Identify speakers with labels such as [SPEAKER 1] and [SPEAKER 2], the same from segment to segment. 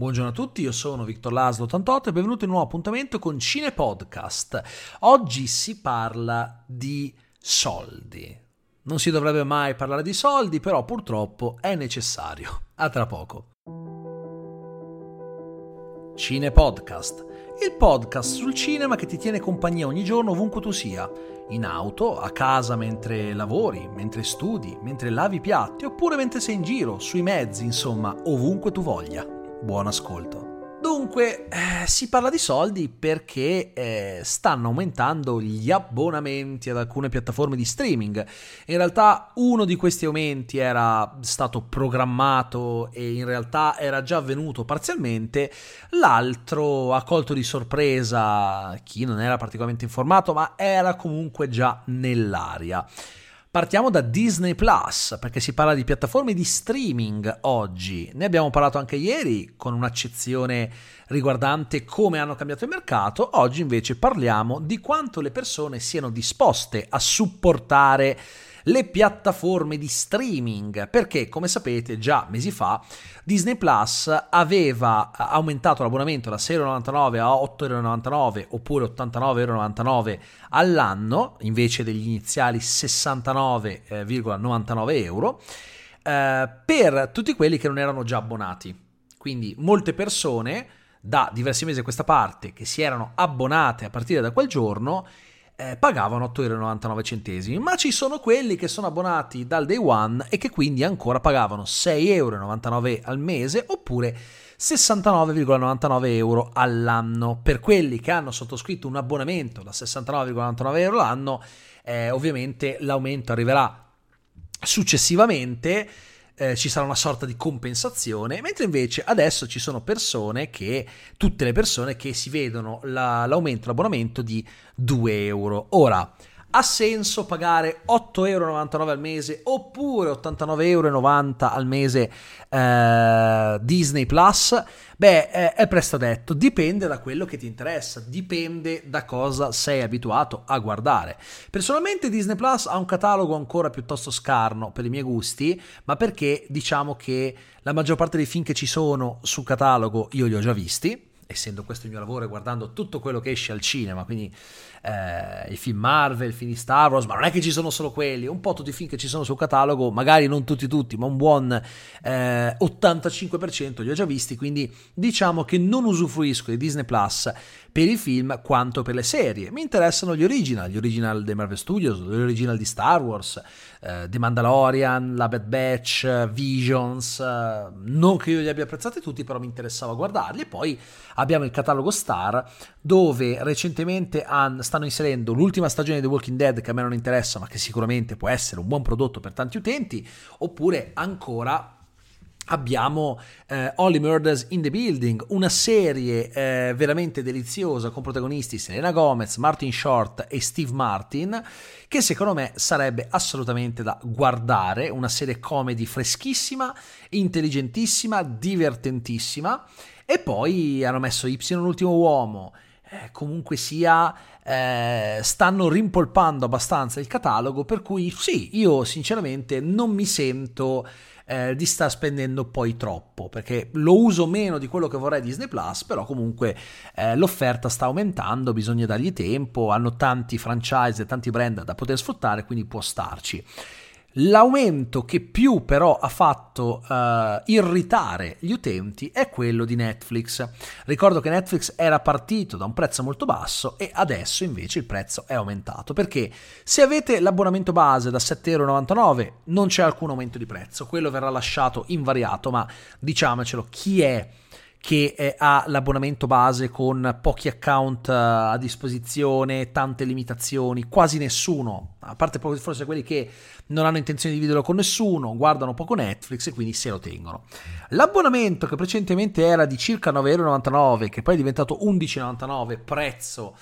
[SPEAKER 1] Buongiorno a tutti, io sono Victor Laslo 88 e benvenuto in un nuovo appuntamento con Cine Podcast. Oggi si parla di soldi. Non si dovrebbe mai parlare di soldi, però purtroppo è necessario. A tra poco. Cine Podcast, il podcast sul cinema che ti tiene compagnia ogni giorno ovunque tu sia, in auto, a casa mentre lavori, mentre studi, mentre lavi piatti oppure mentre sei in giro, sui mezzi, insomma, ovunque tu voglia. Buon ascolto. Dunque, eh, si parla di soldi perché eh, stanno aumentando gli abbonamenti ad alcune piattaforme di streaming. In realtà uno di questi aumenti era stato programmato e in realtà era già avvenuto parzialmente, l'altro ha colto di sorpresa chi non era particolarmente informato, ma era comunque già nell'aria. Partiamo da Disney Plus, perché si parla di piattaforme di streaming oggi. Ne abbiamo parlato anche ieri con un'accezione riguardante come hanno cambiato il mercato. Oggi invece parliamo di quanto le persone siano disposte a supportare le piattaforme di streaming, perché come sapete già mesi fa Disney Plus aveva aumentato l'abbonamento da 6,99 a 8,99 oppure 89,99 all'anno invece degli iniziali 69,99 euro eh, per tutti quelli che non erano già abbonati. Quindi molte persone da diversi mesi a questa parte che si erano abbonate a partire da quel giorno eh, pagavano 8,99 euro, ma ci sono quelli che sono abbonati dal day one e che quindi ancora pagavano 6,99 euro al mese oppure 69,99 euro all'anno. Per quelli che hanno sottoscritto un abbonamento da 69,99 euro l'anno, eh, ovviamente l'aumento arriverà successivamente eh, ci sarà una sorta di compensazione, mentre invece adesso ci sono persone che, tutte le persone che si vedono la, l'aumento dell'abbonamento di 2 euro. Ora, ha senso pagare 8,99 euro al mese oppure 89,90 euro al mese eh, Disney Plus? Beh, eh, è presto detto, dipende da quello che ti interessa, dipende da cosa sei abituato a guardare. Personalmente Disney Plus ha un catalogo ancora piuttosto scarno per i miei gusti, ma perché diciamo che la maggior parte dei film che ci sono sul catalogo io li ho già visti essendo questo il mio lavoro e guardando tutto quello che esce al cinema, quindi eh, i film Marvel, i film Star Wars, ma non è che ci sono solo quelli, un po' tutti i film che ci sono sul catalogo, magari non tutti tutti, ma un buon eh, 85% li ho già visti, quindi diciamo che non usufruisco di Disney Plus per i film quanto per le serie. Mi interessano gli original, gli original dei Marvel Studios, gli original di Star Wars, eh, The Mandalorian, La Bad Batch, Visions, eh, non che io li abbia apprezzati tutti, però mi interessava guardarli. E poi abbiamo il catalogo Star, dove recentemente han, stanno inserendo l'ultima stagione di The Walking Dead, che a me non interessa, ma che sicuramente può essere un buon prodotto per tanti utenti, oppure ancora abbiamo eh, Only Murders in the Building, una serie eh, veramente deliziosa con protagonisti Selena Gomez, Martin Short e Steve Martin, che secondo me sarebbe assolutamente da guardare, una serie comedy freschissima, intelligentissima, divertentissima, e poi hanno messo Y l'ultimo uomo, eh, comunque sia eh, stanno rimpolpando abbastanza il catalogo per cui sì io sinceramente non mi sento eh, di star spendendo poi troppo, perché lo uso meno di quello che vorrei Disney Plus, però comunque eh, l'offerta sta aumentando, bisogna dargli tempo, hanno tanti franchise e tanti brand da poter sfruttare, quindi può starci. L'aumento che più però ha fatto uh, irritare gli utenti è quello di Netflix. Ricordo che Netflix era partito da un prezzo molto basso e adesso invece il prezzo è aumentato perché se avete l'abbonamento base da 7,99€ non c'è alcun aumento di prezzo, quello verrà lasciato invariato, ma diciamocelo, chi è che eh, ha l'abbonamento base con pochi account eh, a disposizione, tante limitazioni, quasi nessuno, a parte forse quelli che non hanno intenzione di vederlo con nessuno, guardano poco Netflix e quindi se lo tengono. L'abbonamento che precedentemente era di circa 9,99€, che poi è diventato 11,99€, prezzo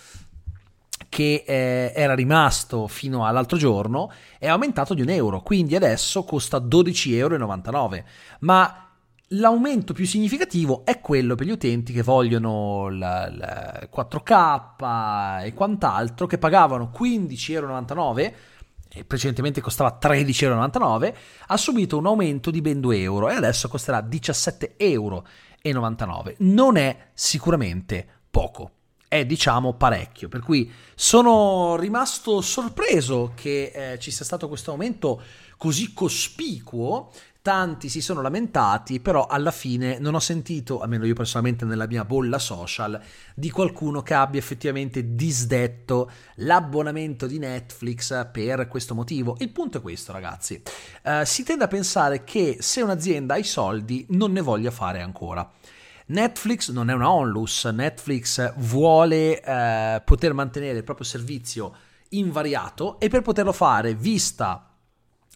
[SPEAKER 1] che eh, era rimasto fino all'altro giorno, è aumentato di un euro, quindi adesso costa 12,99€. Ma L'aumento più significativo è quello per gli utenti che vogliono il 4K e quant'altro, che pagavano 15,99€, e precedentemente costava 13,99€, ha subito un aumento di ben 2 euro e adesso costerà 17,99€. 19,99. Non è sicuramente poco è diciamo parecchio, per cui sono rimasto sorpreso che eh, ci sia stato questo aumento così cospicuo. Tanti si sono lamentati, però alla fine non ho sentito, almeno io personalmente nella mia bolla social, di qualcuno che abbia effettivamente disdetto l'abbonamento di Netflix per questo motivo. Il punto è questo, ragazzi. Uh, si tende a pensare che se un'azienda ha i soldi non ne voglia fare ancora. Netflix non è una onlus, Netflix vuole eh, poter mantenere il proprio servizio invariato e per poterlo fare, vista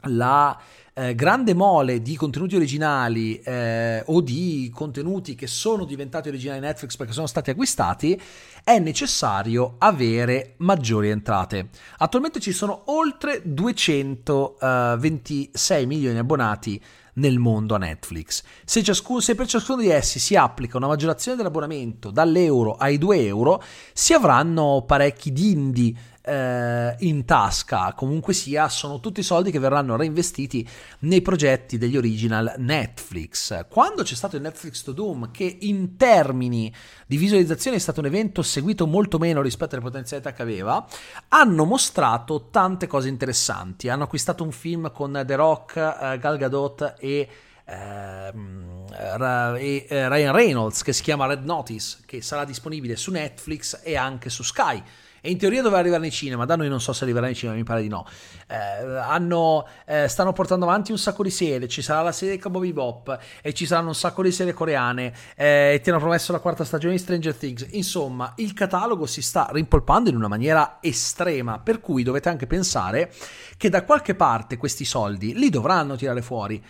[SPEAKER 1] la eh, grande mole di contenuti originali eh, o di contenuti che sono diventati originali Netflix perché sono stati acquistati, è necessario avere maggiori entrate. Attualmente ci sono oltre 226 milioni di abbonati nel mondo a Netflix. Se, ciascuno, se, per ciascuno di essi si applica una maggiorazione dell'abbonamento dall'euro ai 2 euro, si avranno parecchi dindi eh, in tasca. Comunque sia, sono tutti soldi che verranno reinvestiti nei progetti degli original Netflix. Quando c'è stato il Netflix to Doom, che in termini di visualizzazione è stato un evento seguito molto meno rispetto alle potenzialità che aveva, hanno mostrato tante cose interessanti. Hanno acquistato un film con The Rock, eh, Gal Gadot e ehm, e eh, Ryan Reynolds che si chiama Red Notice che sarà disponibile su Netflix e anche su Sky e in teoria doveva arrivare nei cinema, da noi non so se arriverà nei cinema, mi pare di no. Eh, hanno, eh, stanno portando avanti un sacco di serie, ci sarà la serie Cowboy Bebop e ci saranno un sacco di serie coreane eh, e ti hanno promesso la quarta stagione di Stranger Things. Insomma, il catalogo si sta rimpolpando in una maniera estrema, per cui dovete anche pensare che da qualche parte questi soldi li dovranno tirare fuori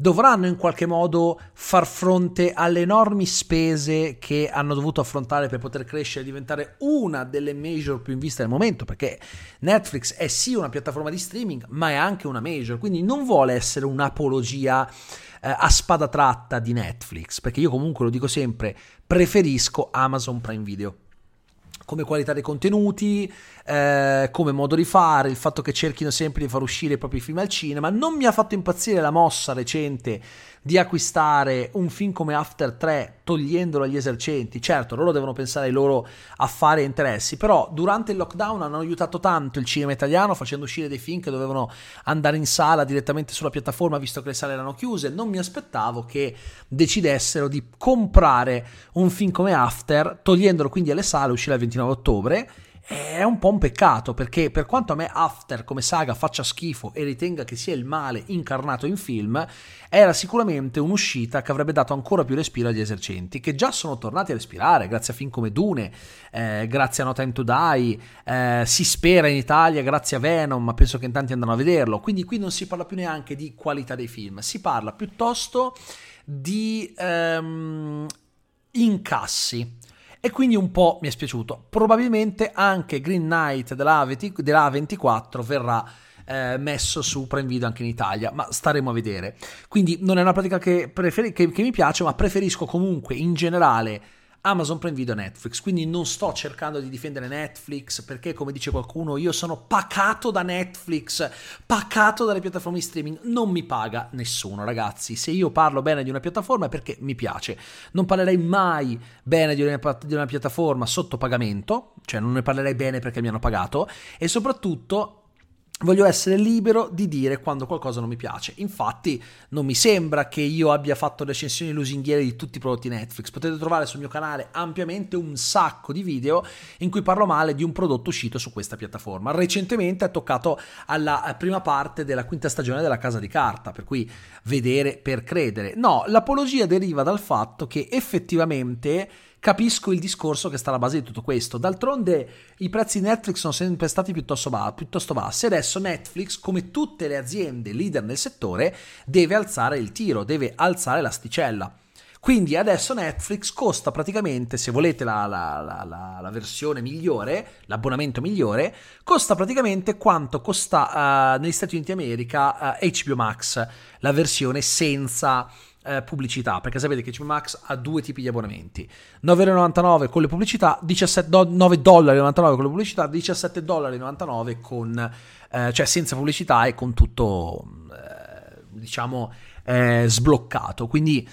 [SPEAKER 1] dovranno in qualche modo far fronte alle enormi spese che hanno dovuto affrontare per poter crescere e diventare una delle major più in vista del momento, perché Netflix è sì una piattaforma di streaming, ma è anche una major, quindi non vuole essere un'apologia eh, a spada tratta di Netflix, perché io comunque lo dico sempre, preferisco Amazon Prime Video come qualità dei contenuti, eh, come modo di fare, il fatto che cerchino sempre di far uscire i propri film al cinema. Non mi ha fatto impazzire la mossa recente di acquistare un film come After 3 togliendolo agli esercenti. Certo, loro devono pensare ai loro affari e interessi, però durante il lockdown hanno aiutato tanto il cinema italiano facendo uscire dei film che dovevano andare in sala direttamente sulla piattaforma visto che le sale erano chiuse. Non mi aspettavo che decidessero di comprare un film come After, togliendolo quindi alle sale, uscirà il 29 ottobre è un po' un peccato perché per quanto a me After come saga faccia schifo e ritenga che sia il male incarnato in film, era sicuramente un'uscita che avrebbe dato ancora più respiro agli esercenti, che già sono tornati a respirare grazie a film come Dune, eh, grazie a No Time to Die, eh, si spera in Italia grazie a Venom, ma penso che in tanti andranno a vederlo, quindi qui non si parla più neanche di qualità dei film, si parla piuttosto di ehm, incassi e quindi un po' mi è spiaciuto. Probabilmente anche Green Knight della, A24 verrà eh, messo su Prime Video anche in Italia, ma staremo a vedere. Quindi non è una pratica che, preferi- che, che mi piace, ma preferisco comunque in generale Amazon Prime Video Netflix, quindi non sto cercando di difendere Netflix perché come dice qualcuno io sono pacato da Netflix, pacato dalle piattaforme di streaming, non mi paga nessuno ragazzi, se io parlo bene di una piattaforma è perché mi piace, non parlerei mai bene di una, di una piattaforma sotto pagamento, cioè non ne parlerei bene perché mi hanno pagato e soprattutto Voglio essere libero di dire quando qualcosa non mi piace. Infatti, non mi sembra che io abbia fatto recensioni lusinghiere di tutti i prodotti Netflix. Potete trovare sul mio canale ampiamente un sacco di video in cui parlo male di un prodotto uscito su questa piattaforma. Recentemente è toccato alla prima parte della quinta stagione della Casa di Carta, per cui vedere per credere. No, l'apologia deriva dal fatto che effettivamente capisco il discorso che sta alla base di tutto questo. D'altronde i prezzi di Netflix sono sempre stati piuttosto, ba- piuttosto bassi. Adesso Netflix, come tutte le aziende leader nel settore, deve alzare il tiro, deve alzare l'asticella. Quindi adesso Netflix costa praticamente, se volete la, la, la, la versione migliore, l'abbonamento migliore, costa praticamente quanto costa uh, negli Stati Uniti d'America uh, HBO Max, la versione senza eh, pubblicità, perché sapete che HBO Max ha due tipi di abbonamenti, 9,99 con le pubblicità, 17 do- 9 dollari con le pubblicità, 17 dollari con, eh, cioè senza pubblicità e con tutto, eh, diciamo, eh, sbloccato. Quindi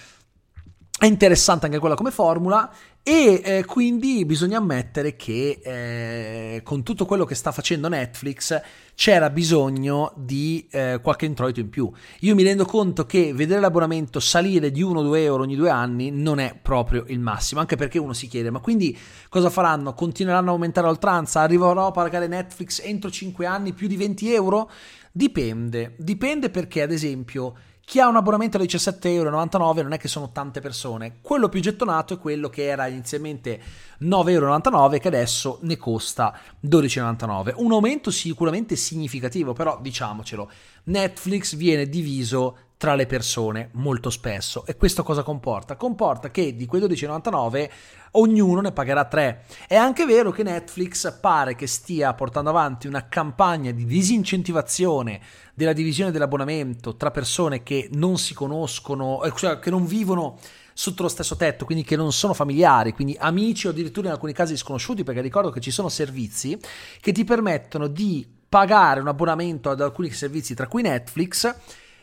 [SPEAKER 1] è interessante anche quella come formula e eh, quindi bisogna ammettere che eh, con tutto quello che sta facendo Netflix c'era bisogno di eh, qualche introito in più. Io mi rendo conto che vedere l'abbonamento salire di 1-2 euro ogni due anni non è proprio il massimo, anche perché uno si chiede ma quindi cosa faranno? Continueranno a aumentare oltranza? Arriverò a pagare Netflix entro 5 anni più di 20 euro? Dipende, dipende perché ad esempio chi ha un abbonamento da 17,99 euro non è che sono tante persone. Quello più gettonato è quello che era inizialmente 9,99 euro che adesso ne costa 12,99. Un aumento sicuramente significativo, però diciamocelo, Netflix viene diviso tra le persone molto spesso e questo cosa comporta? Comporta che di quei 12,99 ognuno ne pagherà 3. È anche vero che Netflix pare che stia portando avanti una campagna di disincentivazione della divisione dell'abbonamento tra persone che non si conoscono, eh, cioè che non vivono sotto lo stesso tetto, quindi che non sono familiari, quindi amici o addirittura in alcuni casi sconosciuti, perché ricordo che ci sono servizi che ti permettono di pagare un abbonamento ad alcuni servizi, tra cui Netflix,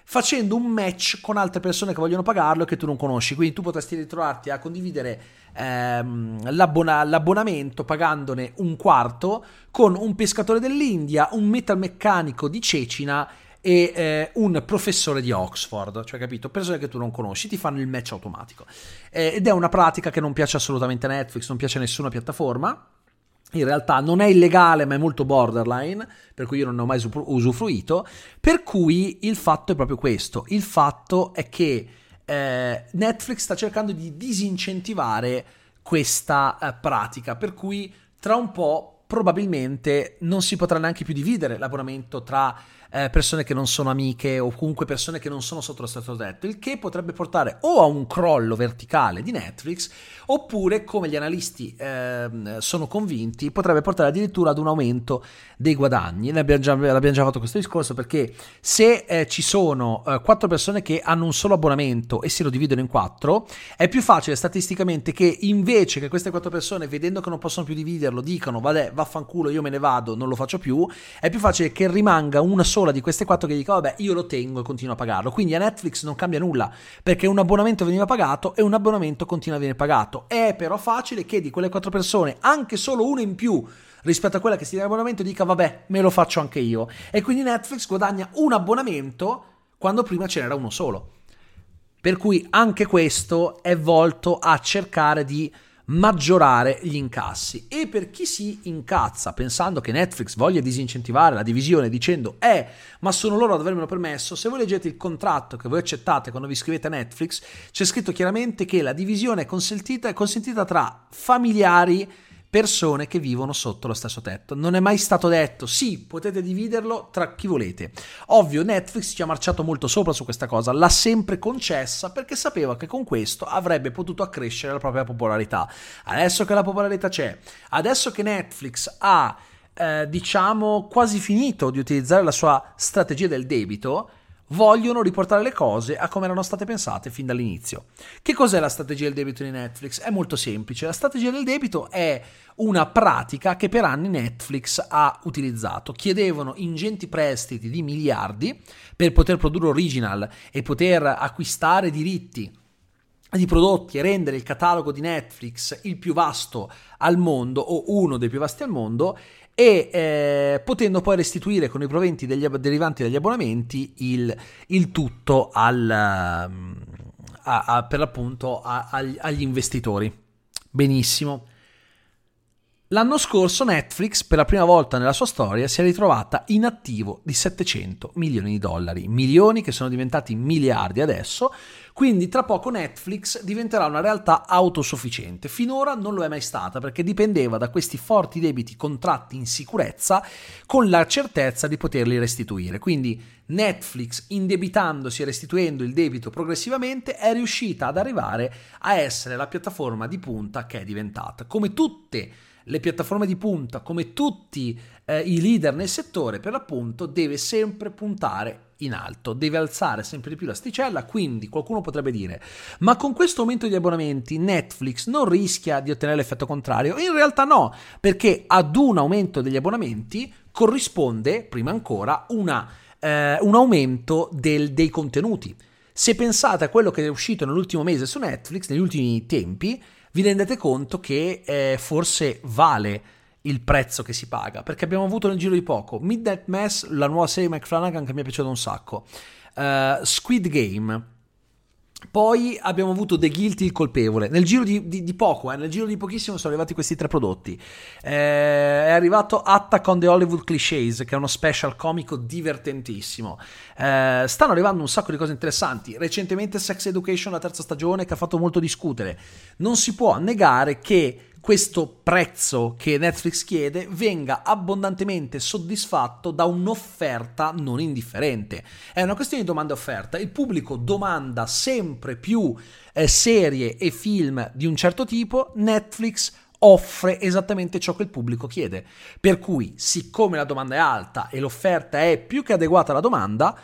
[SPEAKER 1] facendo un match con altre persone che vogliono pagarlo e che tu non conosci. Quindi tu potresti ritrovarti a condividere ehm, l'abbona- l'abbonamento pagandone un quarto con un pescatore dell'India, un metalmeccanico di Cecina e eh, un professore di Oxford, cioè capito? Persone che tu non conosci, ti fanno il match automatico. Eh, ed è una pratica che non piace assolutamente a Netflix, non piace a nessuna piattaforma in realtà non è illegale ma è molto borderline, per cui io non ne ho mai usufruito, per cui il fatto è proprio questo, il fatto è che eh, Netflix sta cercando di disincentivare questa eh, pratica, per cui tra un po' probabilmente non si potrà neanche più dividere l'abbonamento tra eh, persone che non sono amiche o comunque persone che non sono sotto lo stesso tetto, il che potrebbe portare o a un crollo verticale di Netflix oppure, come gli analisti eh, sono convinti, potrebbe portare addirittura ad un aumento dei guadagni. L'abbiamo già, l'abbiamo già fatto questo discorso perché se eh, ci sono eh, quattro persone che hanno un solo abbonamento e si lo dividono in quattro, è più facile statisticamente che invece che queste quattro persone, vedendo che non possono più dividerlo, dicano vabbè vaffanculo io me ne vado, non lo faccio più, è più facile che rimanga una sola di queste quattro che dico vabbè io lo tengo e continuo a pagarlo. Quindi a Netflix non cambia nulla perché un abbonamento veniva pagato e un abbonamento continua a venire pagato. È però facile che di quelle quattro persone anche solo una in più rispetto a quella che si tiene l'abbonamento dica vabbè me lo faccio anche io. E quindi Netflix guadagna un abbonamento quando prima ce n'era uno solo. Per cui anche questo è volto a cercare di maggiorare gli incassi. E per chi si incazza pensando che Netflix voglia disincentivare la divisione dicendo eh, ma sono loro ad avermelo permesso, se voi leggete il contratto che voi accettate quando vi iscrivete a Netflix, c'è scritto chiaramente che la divisione è consentita, è consentita tra familiari persone che vivono sotto lo stesso tetto. Non è mai stato detto sì, potete dividerlo tra chi volete. Ovvio, Netflix ci ha marciato molto sopra su questa cosa, l'ha sempre concessa perché sapeva che con questo avrebbe potuto accrescere la propria popolarità. Adesso che la popolarità c'è, adesso che Netflix ha eh, diciamo quasi finito di utilizzare la sua strategia del debito, vogliono riportare le cose a come erano state pensate fin dall'inizio. Che cos'è la strategia del debito di Netflix? È molto semplice. La strategia del debito è una pratica che per anni Netflix ha utilizzato. Chiedevano ingenti prestiti di miliardi per poter produrre original e poter acquistare diritti di prodotti e rendere il catalogo di Netflix il più vasto al mondo o uno dei più vasti al mondo e eh, potendo poi restituire con i proventi degli, derivanti dagli abbonamenti il, il tutto al, a, a, per l'appunto a, agli investitori. Benissimo. L'anno scorso Netflix, per la prima volta nella sua storia, si è ritrovata in attivo di 700 milioni di dollari, milioni che sono diventati miliardi adesso, quindi tra poco Netflix diventerà una realtà autosufficiente. Finora non lo è mai stata perché dipendeva da questi forti debiti contratti in sicurezza con la certezza di poterli restituire. Quindi Netflix, indebitandosi e restituendo il debito progressivamente, è riuscita ad arrivare a essere la piattaforma di punta che è diventata. Come tutte le piattaforme di punta, come tutti eh, i leader nel settore, per l'appunto, deve sempre puntare in alto, deve alzare sempre di più l'asticella, quindi qualcuno potrebbe dire, ma con questo aumento di abbonamenti Netflix non rischia di ottenere l'effetto contrario? In realtà no, perché ad un aumento degli abbonamenti corrisponde, prima ancora, una, eh, un aumento del, dei contenuti. Se pensate a quello che è uscito nell'ultimo mese su Netflix, negli ultimi tempi, vi rendete conto che eh, forse vale il prezzo che si paga, perché abbiamo avuto nel giro di poco Midnight Mass, la nuova serie Mike Flanagan che mi è piaciuta un sacco, uh, Squid Game, poi abbiamo avuto The Guilty, il colpevole. Nel giro di, di, di poco, eh, nel giro di pochissimo sono arrivati questi tre prodotti. Eh, è arrivato Attack on the Hollywood Clichés, che è uno special comico divertentissimo. Eh, stanno arrivando un sacco di cose interessanti. Recentemente Sex Education, la terza stagione, che ha fatto molto discutere. Non si può negare che questo prezzo che Netflix chiede venga abbondantemente soddisfatto da un'offerta non indifferente. È una questione di domanda e offerta. Il pubblico domanda sempre più eh, serie e film di un certo tipo, Netflix offre esattamente ciò che il pubblico chiede. Per cui, siccome la domanda è alta e l'offerta è più che adeguata alla domanda,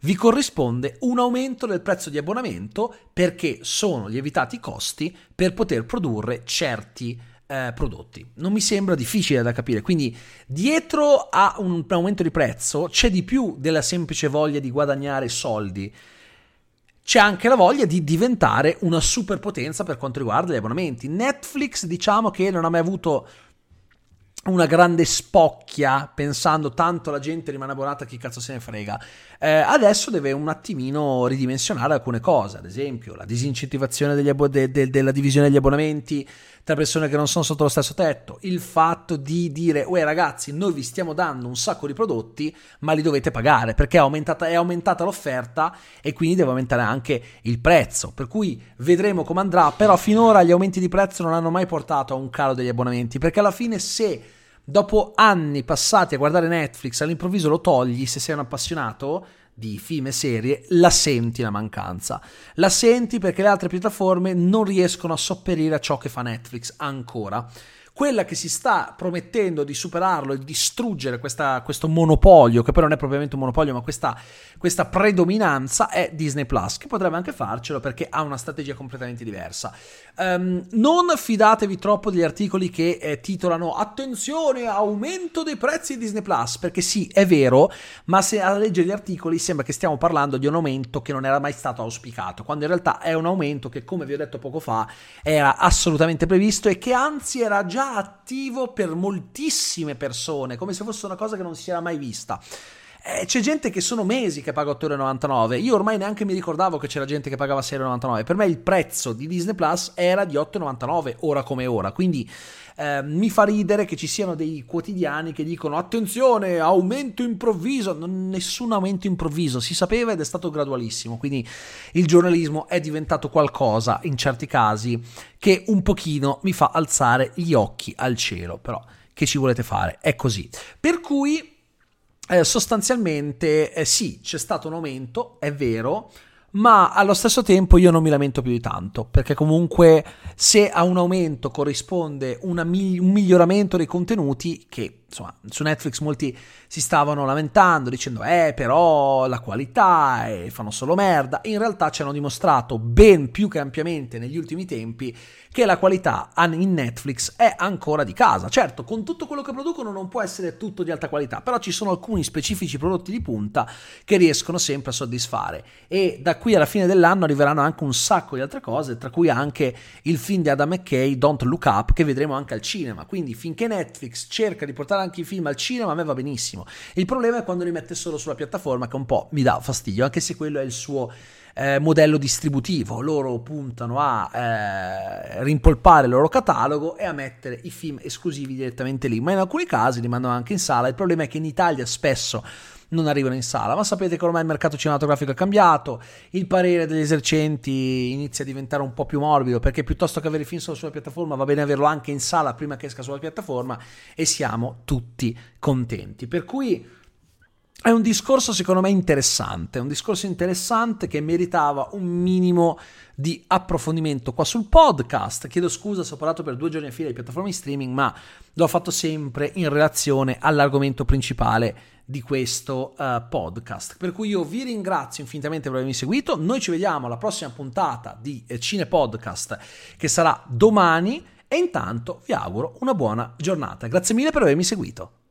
[SPEAKER 1] vi corrisponde un aumento del prezzo di abbonamento perché sono lievitati i costi per poter produrre certi eh, prodotti. Non mi sembra difficile da capire, quindi dietro a un aumento di prezzo c'è di più della semplice voglia di guadagnare soldi. C'è anche la voglia di diventare una superpotenza per quanto riguarda gli abbonamenti. Netflix, diciamo che non ha mai avuto una grande spocchia pensando tanto la gente rimane abbonata chi cazzo se ne frega eh, adesso deve un attimino ridimensionare alcune cose ad esempio la disincentivazione abbo- de- de- della divisione degli abbonamenti tra persone che non sono sotto lo stesso tetto il fatto di dire uè ragazzi noi vi stiamo dando un sacco di prodotti ma li dovete pagare perché è aumentata, è aumentata l'offerta e quindi deve aumentare anche il prezzo. Per cui vedremo come andrà però finora gli aumenti di prezzo non hanno mai portato a un calo degli abbonamenti perché alla fine se dopo anni passati a guardare Netflix, all'improvviso lo togli se sei un appassionato di film e serie, la senti la mancanza. La senti perché le altre piattaforme non riescono a sopperire a ciò che fa Netflix ancora quella che si sta promettendo di superarlo e distruggere questa, questo monopolio, che poi non è propriamente un monopolio, ma questa, questa predominanza, è Disney Plus, che potrebbe anche farcelo perché ha una strategia completamente diversa. Um, non fidatevi troppo degli articoli che eh, titolano Attenzione, aumento dei prezzi di Disney Plus, perché sì, è vero, ma se a leggere gli articoli sembra che stiamo parlando di un aumento che non era mai stato auspicato, quando in realtà è un aumento che, come vi ho detto poco fa, era assolutamente previsto e che anzi era già attivo per moltissime persone, come se fosse una cosa che non si era mai vista. Eh, c'è gente che sono mesi che paga 8,99. Io ormai neanche mi ricordavo che c'era gente che pagava 6,99. Per me il prezzo di Disney Plus era di 8,99 ora come ora. Quindi eh, mi fa ridere che ci siano dei quotidiani che dicono attenzione, aumento improvviso. Non, nessun aumento improvviso, si sapeva ed è stato gradualissimo. Quindi il giornalismo è diventato qualcosa in certi casi che un pochino mi fa alzare gli occhi al cielo. Però che ci volete fare? È così. Per cui eh, sostanzialmente eh, sì, c'è stato un aumento, è vero, ma allo stesso tempo io non mi lamento più di tanto, perché comunque se a un aumento corrisponde mi- un miglioramento dei contenuti, che insomma su Netflix molti si stavano lamentando dicendo eh però la qualità e fanno solo merda, in realtà ci hanno dimostrato ben più che ampiamente negli ultimi tempi che la qualità in Netflix è ancora di casa. Certo, con tutto quello che producono non può essere tutto di alta qualità, però ci sono alcuni specifici prodotti di punta che riescono sempre a soddisfare e da alla fine dell'anno arriveranno anche un sacco di altre cose, tra cui anche il film di Adam McKay, Don't Look Up, che vedremo anche al cinema. Quindi finché Netflix cerca di portare anche i film al cinema, a me va benissimo. Il problema è quando li mette solo sulla piattaforma, che un po' mi dà fastidio, anche se quello è il suo eh, modello distributivo. Loro puntano a eh, rimpolpare il loro catalogo e a mettere i film esclusivi direttamente lì, ma in alcuni casi li mandano anche in sala. Il problema è che in Italia spesso non arrivano in sala, ma sapete che ormai il mercato cinematografico è cambiato, il parere degli esercenti inizia a diventare un po' più morbido perché piuttosto che avere il film solo sulla piattaforma va bene averlo anche in sala prima che esca sulla piattaforma e siamo tutti contenti. Per cui è un discorso secondo me interessante, un discorso interessante che meritava un minimo di approfondimento qua sul podcast. Chiedo scusa se ho parlato per due giorni a fila di piattaforme di streaming, ma l'ho fatto sempre in relazione all'argomento principale di questo uh, podcast. Per cui io vi ringrazio infinitamente per avermi seguito. Noi ci vediamo alla prossima puntata di eh, Cine Podcast che sarà domani e intanto vi auguro una buona giornata. Grazie mille per avermi seguito.